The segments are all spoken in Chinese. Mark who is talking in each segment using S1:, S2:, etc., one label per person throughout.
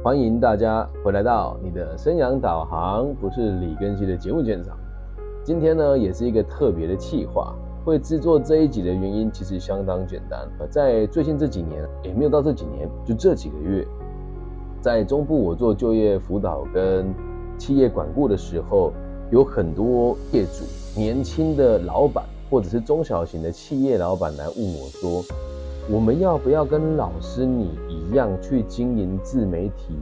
S1: 欢迎大家回来到你的生涯导航，不是李根熙的节目现场。今天呢，也是一个特别的企划。会制作这一集的原因其实相当简单，在最近这几年，也没有到这几年，就这几个月，在中部我做就业辅导跟企业管顾的时候，有很多业主、年轻的老板或者是中小型的企业老板来问我说。我们要不要跟老师你一样去经营自媒体？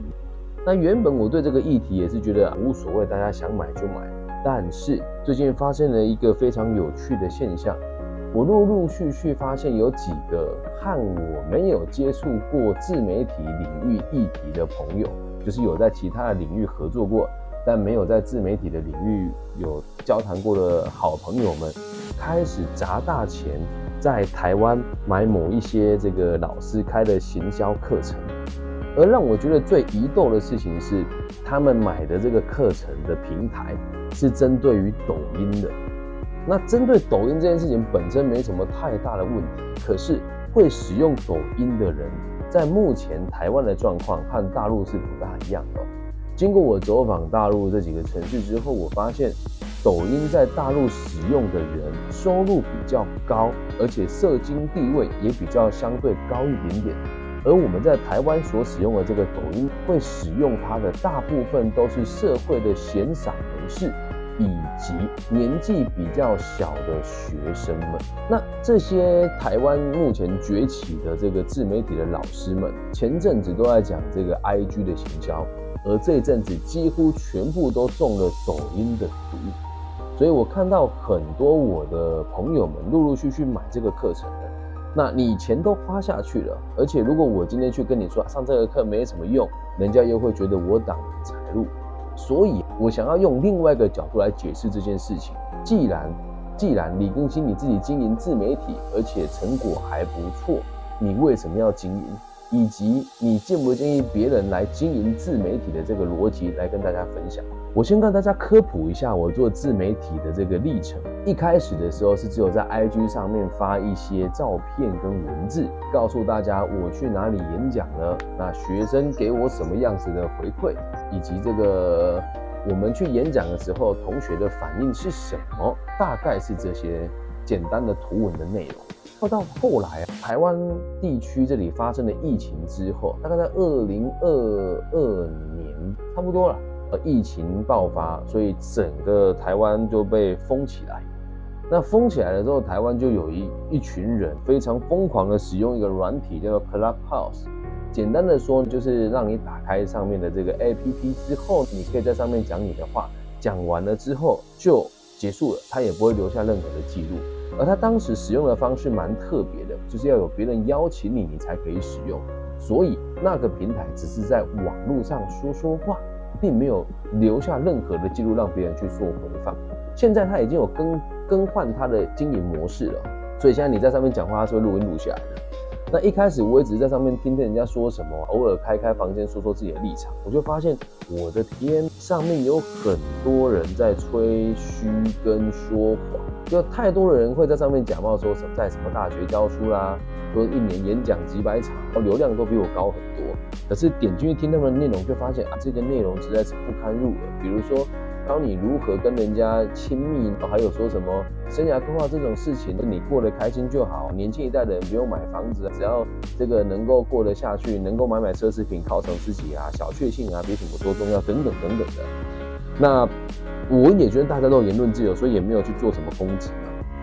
S1: 那原本我对这个议题也是觉得无所谓，大家想买就买。但是最近发现了一个非常有趣的现象，我陆陆续续发现有几个和我没有接触过自媒体领域议题的朋友，就是有在其他的领域合作过，但没有在自媒体的领域有交谈过的好朋友们，开始砸大钱。在台湾买某一些这个老师开的行销课程，而让我觉得最疑窦的事情是，他们买的这个课程的平台是针对于抖音的。那针对抖音这件事情本身没什么太大的问题，可是会使用抖音的人，在目前台湾的状况和大陆是不大一样的。经过我走访大陆这几个城市之后，我发现。抖音在大陆使用的人收入比较高，而且社经地位也比较相对高一点点。而我们在台湾所使用的这个抖音，会使用它的大部分都是社会的闲散人士，以及年纪比较小的学生们。那这些台湾目前崛起的这个自媒体的老师们，前阵子都在讲这个 IG 的行销，而这阵子几乎全部都中了抖音的毒。所以我看到很多我的朋友们陆陆续续买这个课程的，那你钱都花下去了，而且如果我今天去跟你说上这个课没什么用，人家又会觉得我挡财路。所以我想要用另外一个角度来解释这件事情。既然既然李更新你自己经营自媒体，而且成果还不错，你为什么要经营？以及你建不建议别人来经营自媒体的这个逻辑来跟大家分享。我先跟大家科普一下我做自媒体的这个历程。一开始的时候是只有在 IG 上面发一些照片跟文字，告诉大家我去哪里演讲了，那学生给我什么样子的回馈，以及这个我们去演讲的时候同学的反应是什么，大概是这些简单的图文的内容。到到后来，台湾地区这里发生了疫情之后，大概在二零二二年差不多了，呃，疫情爆发，所以整个台湾就被封起来。那封起来了之后，台湾就有一一群人非常疯狂的使用一个软体，叫做 Clubhouse。简单的说，就是让你打开上面的这个 APP 之后，你可以在上面讲你的话，讲完了之后就结束了，它也不会留下任何的记录。而他当时使用的方式蛮特别的，就是要有别人邀请你，你才可以使用。所以那个平台只是在网络上说说话，并没有留下任何的记录让别人去做回放。现在他已经有更更换他的经营模式了，所以现在你在上面讲话，他是会录音录下来的。那一开始我也只是在上面听听人家说什么，偶尔开开房间说说自己的立场，我就发现我的天，上面有很多人在吹嘘跟说谎，就太多的人会在上面假冒说什么在什么大学教书啦，说一年演讲几百场，流量都比我高很多，可是点进去听他们的内容，就发现啊，这个内容实在是不堪入耳，比如说。教你如何跟人家亲密，还有说什么生涯规划这种事情，你过得开心就好。年轻一代的人不用买房子，只要这个能够过得下去，能够买买奢侈品犒赏自己啊，小确幸啊，比什么都重要，等等等等的。那我也觉得大家都言论自由，所以也没有去做什么攻击。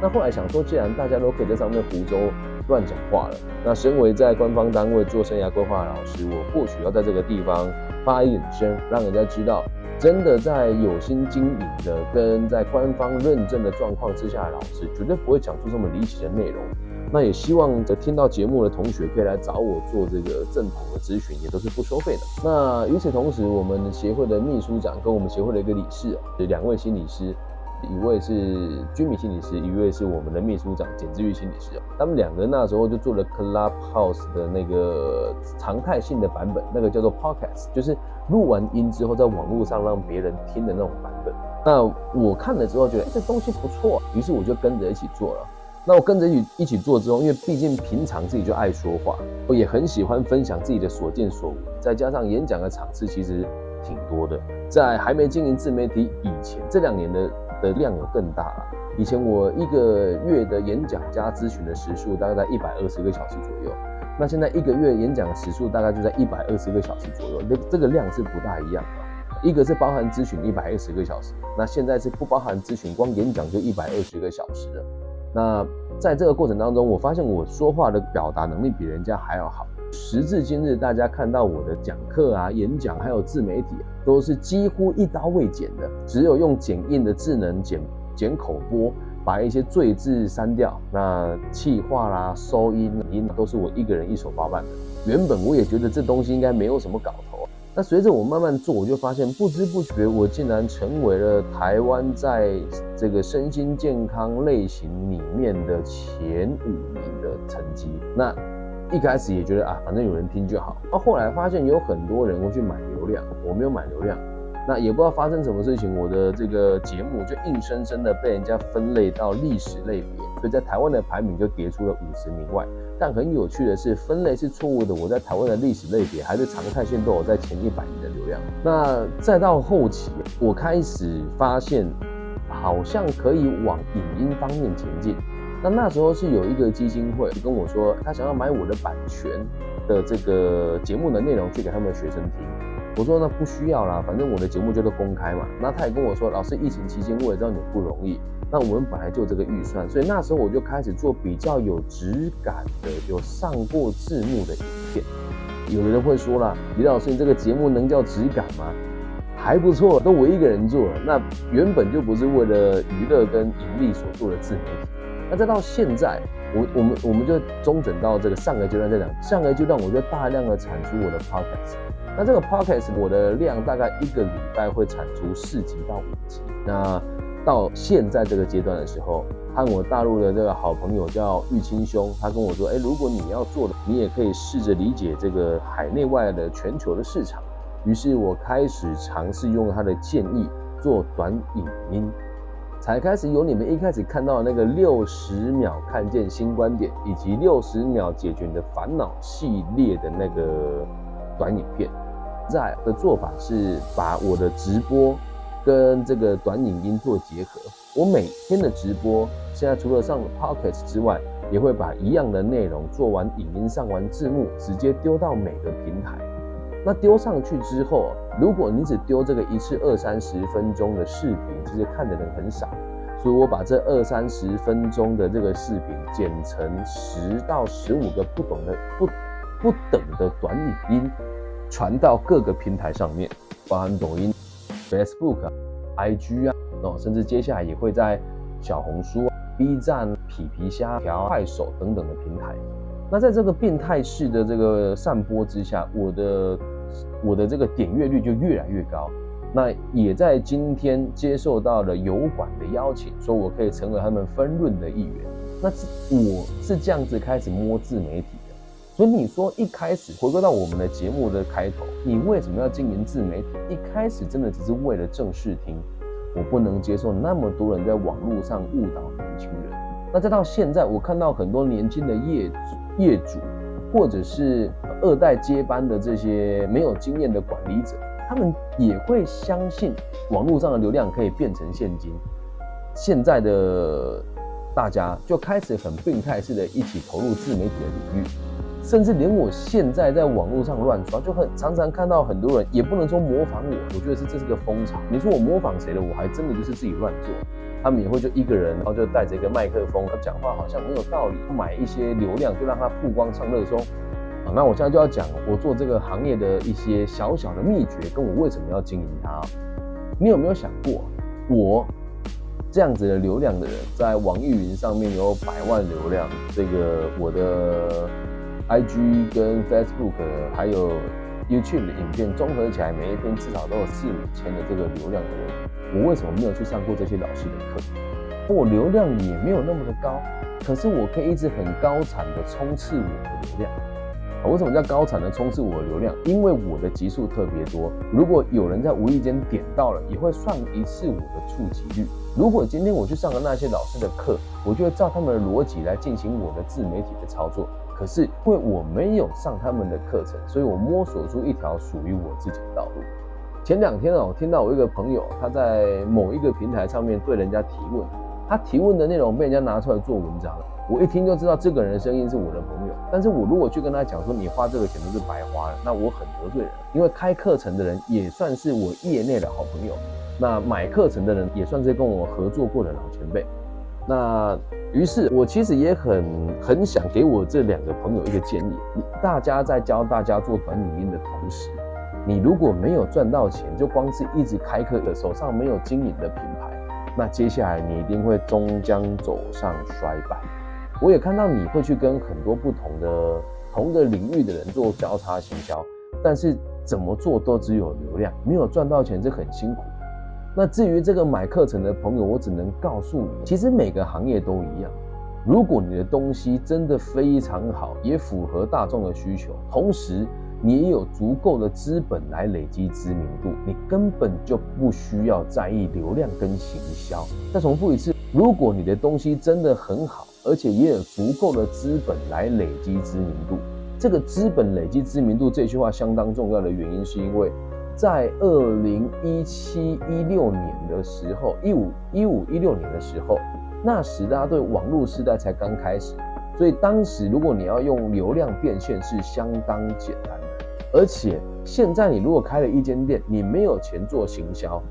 S1: 那后来想说，既然大家都可以在上面胡诌乱讲话了，那身为在官方单位做生涯规划的老师，我或许要在这个地方发一点声，让人家知道。真的在有心经营的，跟在官方认证的状况之下，老师绝对不会讲出这么离奇的内容。那也希望在听到节目的同学可以来找我做这个正统的咨询，也都是不收费的。那与此同时，我们协会的秘书长跟我们协会的一个理事，两位心理师。一位是居民心理师，一位是我们的秘书长简志玉心理师。他们两个那时候就做了 Clubhouse 的那个常态性的版本，那个叫做 Podcast，就是录完音之后在网络上让别人听的那种版本。那我看了之后觉得这东西不错，于是我就跟着一起做了。那我跟着一一起做之后，因为毕竟平常自己就爱说话，我也很喜欢分享自己的所见所闻，再加上演讲的场次其实挺多的。在还没经营自媒体以前，这两年的的量有更大了。以前我一个月的演讲加咨询的时数大概在一百二十个小时左右，那现在一个月演讲的时数大概就在一百二十个小时左右，这这个量是不大一样的。一个是包含咨询一百二十个小时，那现在是不包含咨询，光演讲就一百二十个小时了。那在这个过程当中，我发现我说话的表达能力比人家还要好。时至今日，大家看到我的讲课啊、演讲，还有自媒体，都是几乎一刀未剪的，只有用剪映的智能剪剪口播，把一些赘字删掉。那气话啦、收音音都是我一个人一手包办的。原本我也觉得这东西应该没有什么搞头，那随着我慢慢做，我就发现不知不觉我竟然成为了台湾在这个身心健康类型里面的前五名的成绩。那一开始也觉得啊，反正有人听就好。那后来发现有很多人会去买流量，我没有买流量，那也不知道发生什么事情，我的这个节目就硬生生的被人家分类到历史类别，所以在台湾的排名就跌出了五十名外。但很有趣的是，分类是错误的，我在台湾的历史类别还是常态性都有在前一百名的流量。那再到后期，我开始发现好像可以往影音方面前进。那那时候是有一个基金会跟我说，他想要买我的版权的这个节目的内容去给他们的学生听。我说那不需要啦，反正我的节目就是公开嘛。那他也跟我说，老师疫情期间我也知道你不容易，那我们本来就这个预算，所以那时候我就开始做比较有质感的、有上过字幕的影片。有的人会说了，李老师你这个节目能叫质感吗？还不错，都我一个人做，那原本就不是为了娱乐跟盈利所做的自媒体。那再到现在，我我们我们就中整到这个上个阶段在讲，上个阶段我就大量的产出我的 podcast。那这个 podcast 我的量大概一个礼拜会产出四集到五集。那到现在这个阶段的时候，和我大陆的这个好朋友叫玉清兄，他跟我说，哎，如果你要做的，你也可以试着理解这个海内外的全球的市场。于是我开始尝试用他的建议做短影音。才开始有你们一开始看到的那个六十秒看见新观点，以及六十秒解决你的烦恼系列的那个短影片。在的做法是把我的直播跟这个短影音做结合。我每天的直播现在除了上 podcast 之外，也会把一样的内容做完影音、上完字幕，直接丢到每个平台。那丢上去之后，如果你只丢这个一次二三十分钟的视频，其实看的人很少，所以我把这二三十分钟的这个视频剪成十到十五个不懂的不不等的短影音，传到各个平台上面，包含抖音、Facebook、IG 啊，哦，甚至接下来也会在小红书、B 站、皮皮虾条、快手等等的平台。那在这个变态式的这个散播之下，我的。我的这个点阅率就越来越高，那也在今天接受到了油管的邀请，说我可以成为他们分润的一员。那我是这样子开始摸自媒体。所以你说一开始回归到我们的节目的开头，你为什么要经营自媒体？一开始真的只是为了正视听，我不能接受那么多人在网络上误导年轻人。那再到现在，我看到很多年轻的业主业主。或者是二代接班的这些没有经验的管理者，他们也会相信网络上的流量可以变成现金。现在的大家就开始很病态似的，一起投入自媒体的领域，甚至连我现在在网络上乱刷，就很常常看到很多人，也不能说模仿我，我觉得是这是个风潮。你说我模仿谁了？我还真的就是自己乱做。他们也会就一个人，然后就带着一个麦克风，他讲话好像很有道理，买一些流量就让他曝光上热搜。啊，那我现在就要讲我做这个行业的一些小小的秘诀，跟我为什么要经营它。你有没有想过，我这样子的流量的人，在网易云上面有百万流量，这个我的 IG 跟 Facebook 还有 YouTube 的影片综合起来，每一篇至少都有四五千的这个流量的人。我为什么没有去上过这些老师的课？我流量也没有那么的高，可是我可以一直很高产的冲刺我的流量。为什么叫高产的冲刺我的流量，因为我的集数特别多。如果有人在无意间点到了，也会算一次我的触及率。如果今天我去上了那些老师的课，我就会照他们的逻辑来进行我的自媒体的操作。可是因为我没有上他们的课程，所以我摸索出一条属于我自己的道路。前两天啊，我听到我一个朋友他在某一个平台上面对人家提问，他提问的内容被人家拿出来做文章了。我一听就知道这个人的声音是我的朋友，但是我如果去跟他讲说你花这个钱都是白花了，那我很得罪人。因为开课程的人也算是我业内的好朋友，那买课程的人也算是跟我合作过的老前辈。那于是，我其实也很很想给我这两个朋友一个建议：，大家在教大家做短语音的同时，你如果没有赚到钱，就光是一直开课的，手上没有经营的品牌，那接下来你一定会终将走上衰败。我也看到你会去跟很多不同的同个领域的人做交叉行销，但是怎么做都只有流量，没有赚到钱，这很辛苦。那至于这个买课程的朋友，我只能告诉你，其实每个行业都一样。如果你的东西真的非常好，也符合大众的需求，同时你也有足够的资本来累积知名度，你根本就不需要在意流量跟行销。再重复一次，如果你的东西真的很好，而且也有足够的资本来累积知名度，这个资本累积知名度这句话相当重要的原因，是因为在二零一七一六年的时候，一五一五一六年的时候，那时大家对网络时代才刚开始，所以当时如果你要用流量变现是相当简单的，而且现在你如果开了一间店，你没有钱做行销，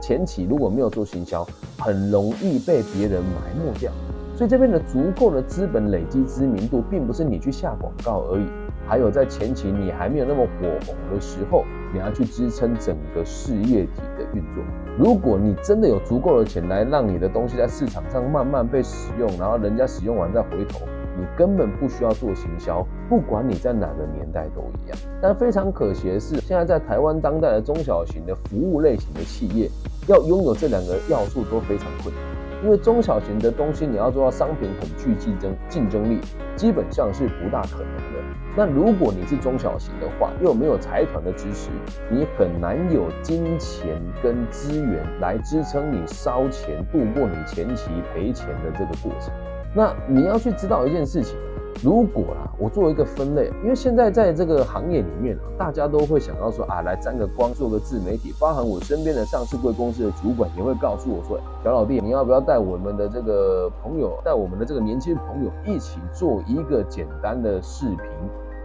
S1: 前期如果没有做行销，很容易被别人埋没掉。所以这边的足够的资本累积知名度，并不是你去下广告而已，还有在前期你还没有那么火红的时候，你要去支撑整个事业体的运作。如果你真的有足够的钱来让你的东西在市场上慢慢被使用，然后人家使用完再回头，你根本不需要做行销，不管你在哪个年代都一样。但非常可惜的是，现在在台湾当代的中小型的服务类型的企业，要拥有这两个要素都非常困难。因为中小型的东西，你要做到商品很具竞争竞争力，基本上是不大可能的。那如果你是中小型的话，又没有财团的支持，你很难有金钱跟资源来支撑你烧钱度过你前期赔钱的这个过程。那你要去知道一件事情。如果啦，我做一个分类，因为现在在这个行业里面大家都会想要说啊，来沾个光，做个自媒体。包含我身边的上市贵公司的主管也会告诉我说，小老弟，你要不要带我们的这个朋友，带我们的这个年轻朋友一起做一个简单的视频，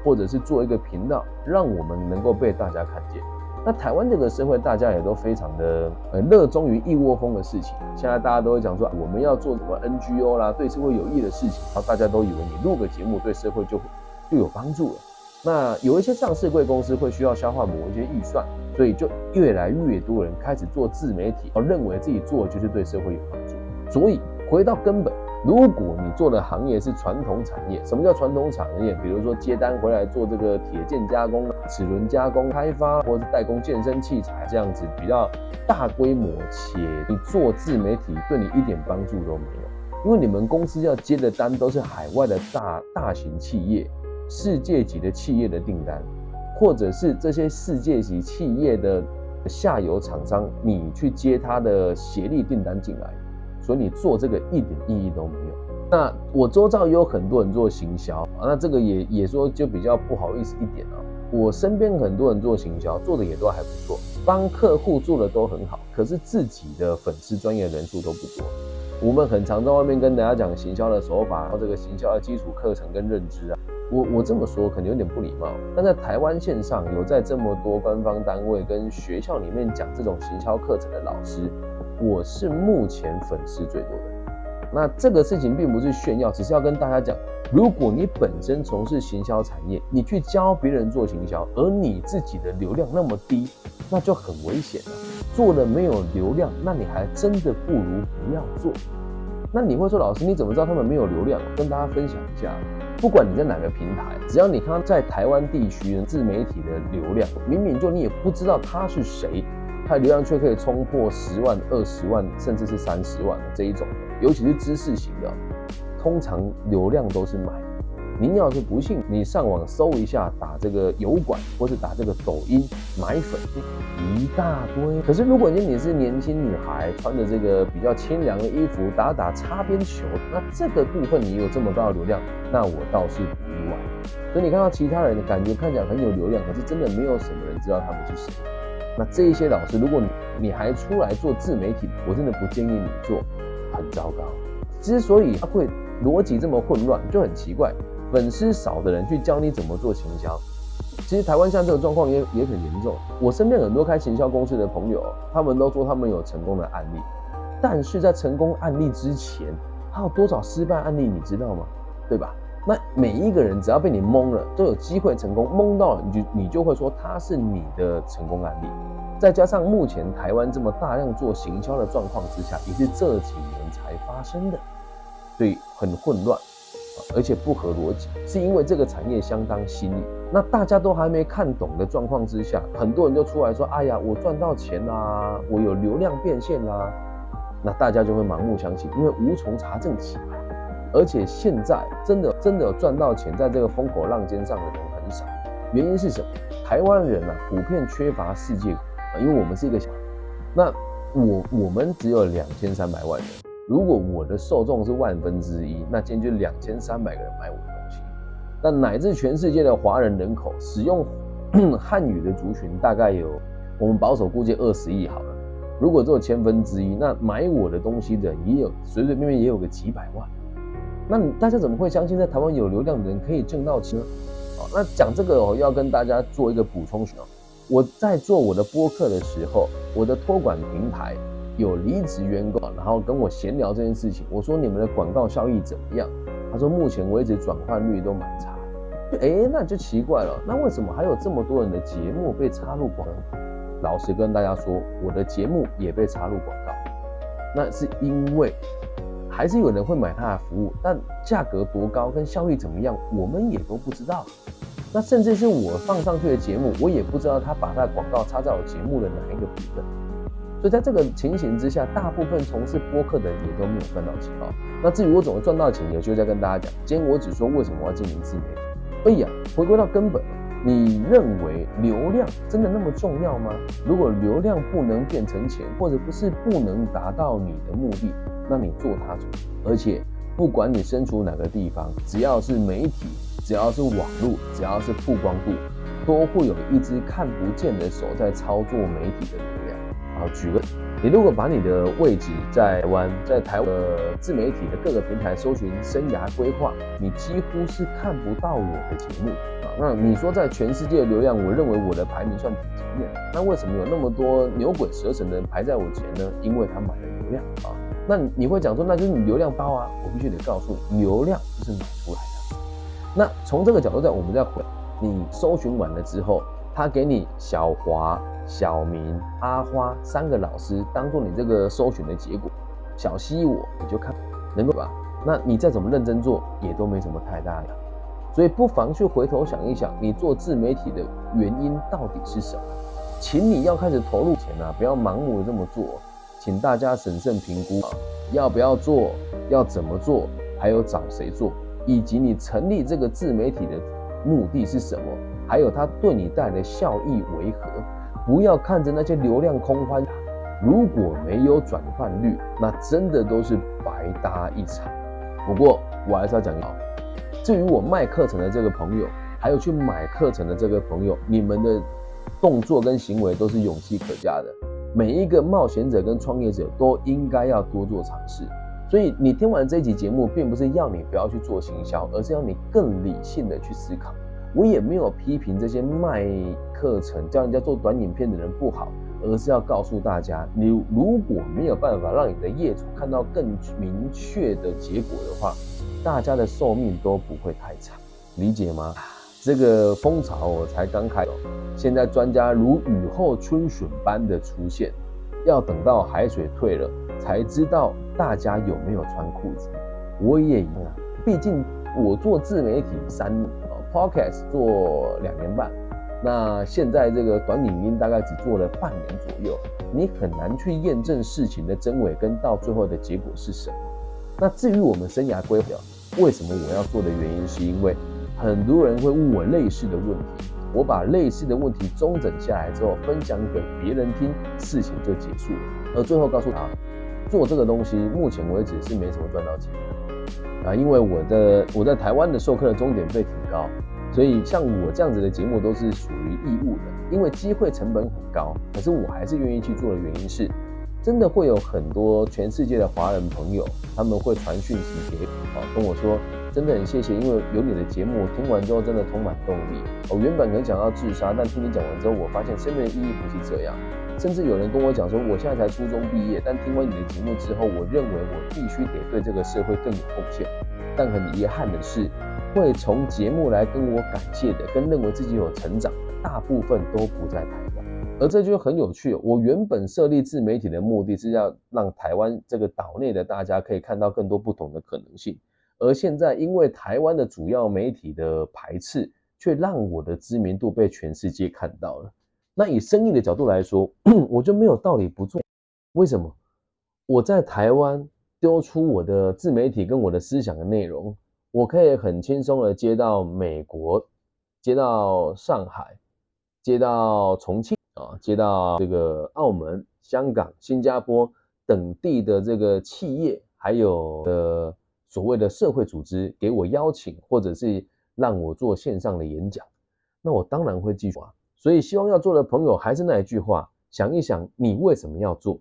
S1: 或者是做一个频道，让我们能够被大家看见。那台湾这个社会，大家也都非常的呃热衷于一窝蜂的事情。现在大家都会讲说，我们要做什么 NGO 啦，对社会有益的事情，然后大家都以为你录个节目对社会就就有帮助了。那有一些上市贵公司会需要消化某一些预算，所以就越来越多人开始做自媒体，而认为自己做就是对社会有帮助。所以回到根本。如果你做的行业是传统产业，什么叫传统产业？比如说接单回来做这个铁件加工、齿轮加工、开发，或是代工健身器材这样子比较大规模，且你做自媒体对你一点帮助都没有，因为你们公司要接的单都是海外的大大型企业、世界级的企业的订单，或者是这些世界级企业的下游厂商，你去接他的协力订单进来。所以你做这个一点意义都没有。那我周遭也有很多人做行销啊，那这个也也说就比较不好意思一点啊。我身边很多人做行销，做的也都还不错，帮客户做的都很好，可是自己的粉丝专业人数都不多。我们很常在外面跟大家讲行销的手法，然后这个行销的基础课程跟认知啊，我我这么说可能有点不礼貌，但在台湾线上有在这么多官方单位跟学校里面讲这种行销课程的老师。我是目前粉丝最多的，那这个事情并不是炫耀，只是要跟大家讲，如果你本身从事行销产业，你去教别人做行销，而你自己的流量那么低，那就很危险了。做了没有流量，那你还真的不如不要做。那你会说，老师你怎么知道他们没有流量？跟大家分享一下，不管你在哪个平台，只要你看在台湾地区自媒体的流量，明明就你也不知道他是谁。它的流量却可以冲破十万、二十万，甚至是三十万的这一种，尤其是知识型的，通常流量都是买，您要是不信，你上网搜一下，打这个油管或是打这个抖音买粉，一大堆。可是如果你你是年轻女孩，穿着这个比较清凉的衣服，打打擦边球，那这个部分你有这么高的流量，那我倒是不意外。所以你看到其他人感觉看起来很有流量，可是真的没有什么人知道他们是谁。那这一些老师，如果你你还出来做自媒体，我真的不建议你做，很糟糕。之所以他会逻辑这么混乱，就很奇怪。粉丝少的人去教你怎么做行销，其实台湾像这个状况也也很严重。我身边很多开行销公司的朋友，他们都说他们有成功的案例，但是在成功案例之前，还有多少失败案例你知道吗？对吧？那每一个人只要被你蒙了，都有机会成功，蒙到了你就你就会说他是你的成功案例。再加上目前台湾这么大量做行销的状况之下，也是这几年才发生的，所以很混乱。而且不合逻辑，是因为这个产业相当新颖，那大家都还没看懂的状况之下，很多人就出来说：“哎呀，我赚到钱啦，我有流量变现啦。”那大家就会盲目相信，因为无从查证起来。而且现在真的真的赚到钱，在这个风口浪尖上的人很少。原因是什么？台湾人啊，普遍缺乏世界观啊，因为我们是一个小，那我我们只有两千三百万人。如果我的受众是万分之一，那今天就两千三百个人买我的东西。那乃至全世界的华人人口使用汉语的族群大概有，我们保守估计二十亿好了。如果只有千分之一，那买我的东西的也有随随便便也有个几百万。那大家怎么会相信在台湾有流量的人可以挣到钱呢？好，那讲这个哦，要跟大家做一个补充哦。我在做我的播客的时候，我的托管平台。有离职员工，然后跟我闲聊这件事情。我说你们的广告效益怎么样？他说目前为止转换率都蛮差。哎，那就奇怪了。那为什么还有这么多人的节目被插入广告？老实跟大家说，我的节目也被插入广告。那是因为还是有人会买他的服务，但价格多高跟效益怎么样，我们也都不知道。那甚至是我放上去的节目，我也不知道他把他的广告插在我节目的哪一个部分。所以在这个情形之下，大部分从事播客的人也都没有赚到钱啊。那至于我怎么赚到钱，也就在跟大家讲。今天我只说为什么我要经营自媒体。所以啊，回归到根本，你认为流量真的那么重要吗？如果流量不能变成钱，或者不是不能达到你的目的，那你做它做。而且不管你身处哪个地方，只要是媒体，只要是网络，只要是曝光度，都会有一只看不见的手在操作媒体的流量。啊，举个，你如果把你的位置在台湾，在台湾自媒体的各个平台搜寻生涯规划，你几乎是看不到我的节目啊。那你说在全世界流量，我认为我的排名算挺前面。那为什么有那么多牛鬼蛇神的人排在我前呢？因为他买了流量啊。那你会讲说，那就是你流量包啊？我必须得告诉你，流量就是买出来的。那从这个角度在我们再回，你搜寻完了之后，他给你小华。小明、阿花三个老师当做你这个搜寻的结果，小西我你就看能够吧？那你再怎么认真做，也都没什么太大的。所以不妨去回头想一想，你做自媒体的原因到底是什么？请你要开始投入钱啊，不要盲目的这么做，请大家审慎评估啊，要不要做，要怎么做，还有找谁做，以及你成立这个自媒体的目的是什么，还有它对你带来的效益为何？不要看着那些流量空欢，如果没有转换率，那真的都是白搭一场。不过我还是要讲一下，至于我卖课程的这个朋友，还有去买课程的这个朋友，你们的动作跟行为都是勇气可嘉的。每一个冒险者跟创业者都应该要多做尝试。所以你听完这集节目，并不是要你不要去做行销，而是要你更理性的去思考。我也没有批评这些卖课程、教人家做短影片的人不好，而是要告诉大家，你如果没有办法让你的业主看到更明确的结果的话，大家的寿命都不会太长，理解吗？这个风潮我才刚开，现在专家如雨后春笋般的出现，要等到海水退了才知道大家有没有穿裤子。我也一样，毕竟我做自媒体三呃。Podcast 做两年半，那现在这个短影音大概只做了半年左右，你很难去验证事情的真伪跟到最后的结果是什么。那至于我们生涯规划，为什么我要做的原因，是因为很多人会问我类似的问题，我把类似的问题中整下来之后，分享给别人听，事情就结束了。而最后告诉他，做这个东西，目前为止是没什么赚到钱的啊，因为我的我在台湾的授课的终点费挺高，所以像我这样子的节目都是属于义务的，因为机会成本很高，可是我还是愿意去做的原因是。真的会有很多全世界的华人朋友，他们会传讯息给我，跟我说，真的很谢谢，因为有你的节目，听完之后真的充满动力。我原本可能讲到自杀，但听你讲完之后，我发现生命的意义不是这样。甚至有人跟我讲说，我现在才初中毕业，但听完你的节目之后，我认为我必须得对这个社会更有贡献。但很遗憾的是，会从节目来跟我感谢的，跟认为自己有成长，大部分都不在台湾。而这就很有趣。我原本设立自媒体的目的是要让台湾这个岛内的大家可以看到更多不同的可能性，而现在因为台湾的主要媒体的排斥，却让我的知名度被全世界看到了。那以生意的角度来说，我就没有道理不做。为什么？我在台湾丢出我的自媒体跟我的思想的内容，我可以很轻松的接到美国，接到上海，接到重庆。啊，接到这个澳门、香港、新加坡等地的这个企业，还有的所谓的社会组织给我邀请，或者是让我做线上的演讲，那我当然会继续啊。所以希望要做的朋友还是那一句话，想一想你为什么要做，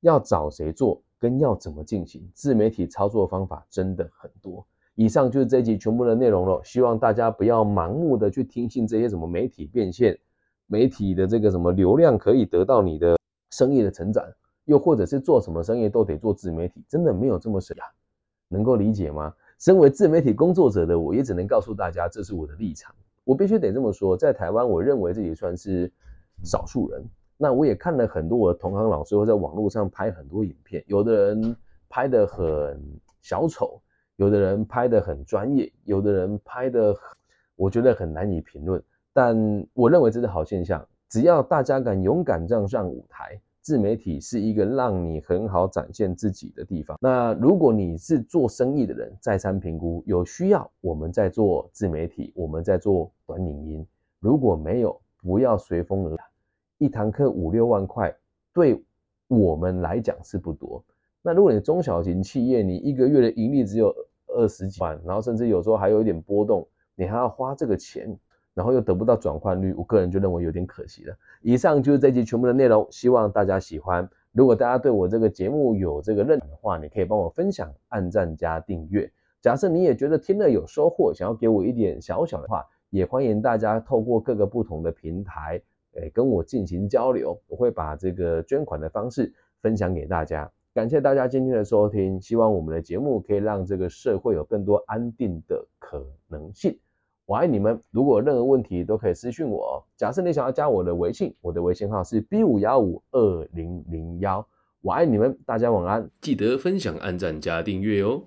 S1: 要找谁做，跟要怎么进行。自媒体操作方法真的很多。以上就是这一集全部的内容了，希望大家不要盲目的去听信这些什么媒体变现。媒体的这个什么流量可以得到你的生意的成长，又或者是做什么生意都得做自媒体，真的没有这么神啊？能够理解吗？身为自媒体工作者的我，也只能告诉大家，这是我的立场。我必须得这么说，在台湾，我认为自己算是少数人。那我也看了很多我的同行老师会在网络上拍很多影片，有的人拍的很小丑，有的人拍的很专业，有的人拍的我觉得很难以评论。但我认为这是好现象，只要大家敢勇敢站上舞台，自媒体是一个让你很好展现自己的地方。那如果你是做生意的人，再三评估有需要，我们在做自媒体，我们在做短影音。如果没有，不要随风而。一堂课五六万块，对我们来讲是不多。那如果你中小型企业，你一个月的盈利只有二十几万，然后甚至有时候还有一点波动，你还要花这个钱。然后又得不到转换率，我个人就认为有点可惜了。以上就是这集全部的内容，希望大家喜欢。如果大家对我这个节目有这个认同的话，你可以帮我分享、按赞加订阅。假设你也觉得听了有收获，想要给我一点小小的话，也欢迎大家透过各个不同的平台，诶，跟我进行交流。我会把这个捐款的方式分享给大家。感谢大家今天的收听，希望我们的节目可以让这个社会有更多安定的可能性。我爱你们！如果有任何问题都可以私讯我。假设你想要加我的微信，我的微信号是 B 五幺五二零零幺。我爱你们，大家晚安，记得分享、按赞、加订阅哦。